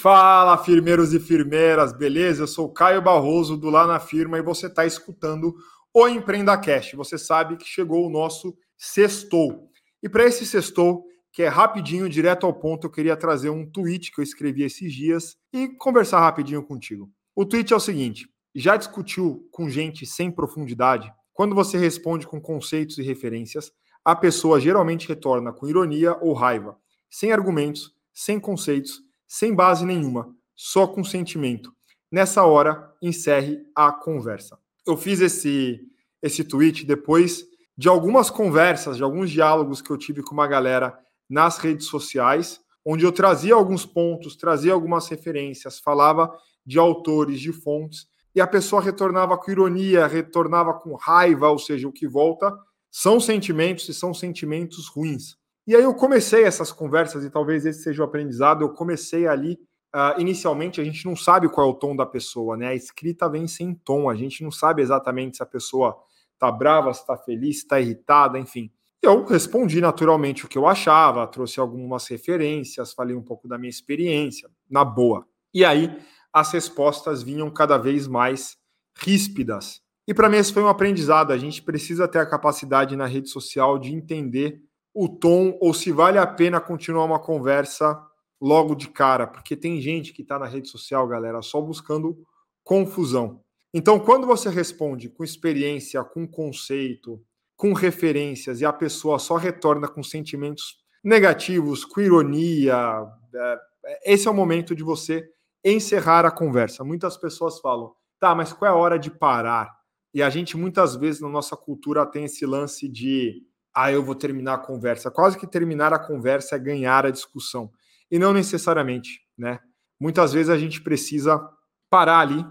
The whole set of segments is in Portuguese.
Fala, firmeiros e firmeiras, beleza? Eu sou Caio Barroso do Lá na Firma e você está escutando o EmpreendaCast. Você sabe que chegou o nosso sextou. E para esse sextou, que é rapidinho, direto ao ponto, eu queria trazer um tweet que eu escrevi esses dias e conversar rapidinho contigo. O tweet é o seguinte: já discutiu com gente sem profundidade? Quando você responde com conceitos e referências, a pessoa geralmente retorna com ironia ou raiva, sem argumentos, sem conceitos sem base nenhuma, só com sentimento. Nessa hora, encerre a conversa. Eu fiz esse, esse tweet depois de algumas conversas, de alguns diálogos que eu tive com uma galera nas redes sociais, onde eu trazia alguns pontos, trazia algumas referências, falava de autores, de fontes, e a pessoa retornava com ironia, retornava com raiva, ou seja, o que volta são sentimentos e são sentimentos ruins. E aí eu comecei essas conversas, e talvez esse seja o aprendizado, eu comecei ali, uh, inicialmente a gente não sabe qual é o tom da pessoa, né? A escrita vem sem tom, a gente não sabe exatamente se a pessoa tá brava, se tá feliz, se tá irritada, enfim. Eu respondi naturalmente o que eu achava, trouxe algumas referências, falei um pouco da minha experiência, na boa. E aí as respostas vinham cada vez mais ríspidas. E para mim esse foi um aprendizado, a gente precisa ter a capacidade na rede social de entender o tom ou se vale a pena continuar uma conversa logo de cara, porque tem gente que está na rede social, galera, só buscando confusão. Então, quando você responde com experiência, com conceito, com referências e a pessoa só retorna com sentimentos negativos, com ironia, é, esse é o momento de você encerrar a conversa. Muitas pessoas falam, tá, mas qual é a hora de parar? E a gente muitas vezes na nossa cultura tem esse lance de ah, eu vou terminar a conversa. Quase que terminar a conversa é ganhar a discussão. E não necessariamente, né? Muitas vezes a gente precisa parar ali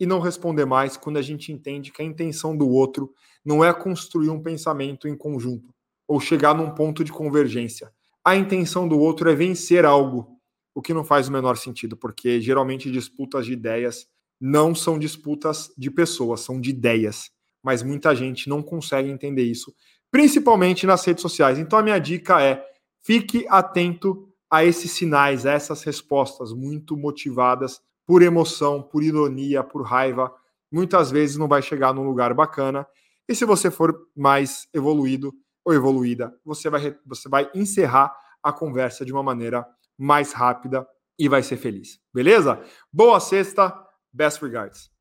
e não responder mais quando a gente entende que a intenção do outro não é construir um pensamento em conjunto ou chegar num ponto de convergência. A intenção do outro é vencer algo, o que não faz o menor sentido, porque geralmente disputas de ideias não são disputas de pessoas, são de ideias. Mas muita gente não consegue entender isso principalmente nas redes sociais. Então a minha dica é: fique atento a esses sinais, a essas respostas muito motivadas por emoção, por ironia, por raiva. Muitas vezes não vai chegar num lugar bacana. E se você for mais evoluído ou evoluída, você vai, você vai encerrar a conversa de uma maneira mais rápida e vai ser feliz. Beleza? Boa sexta, best regards.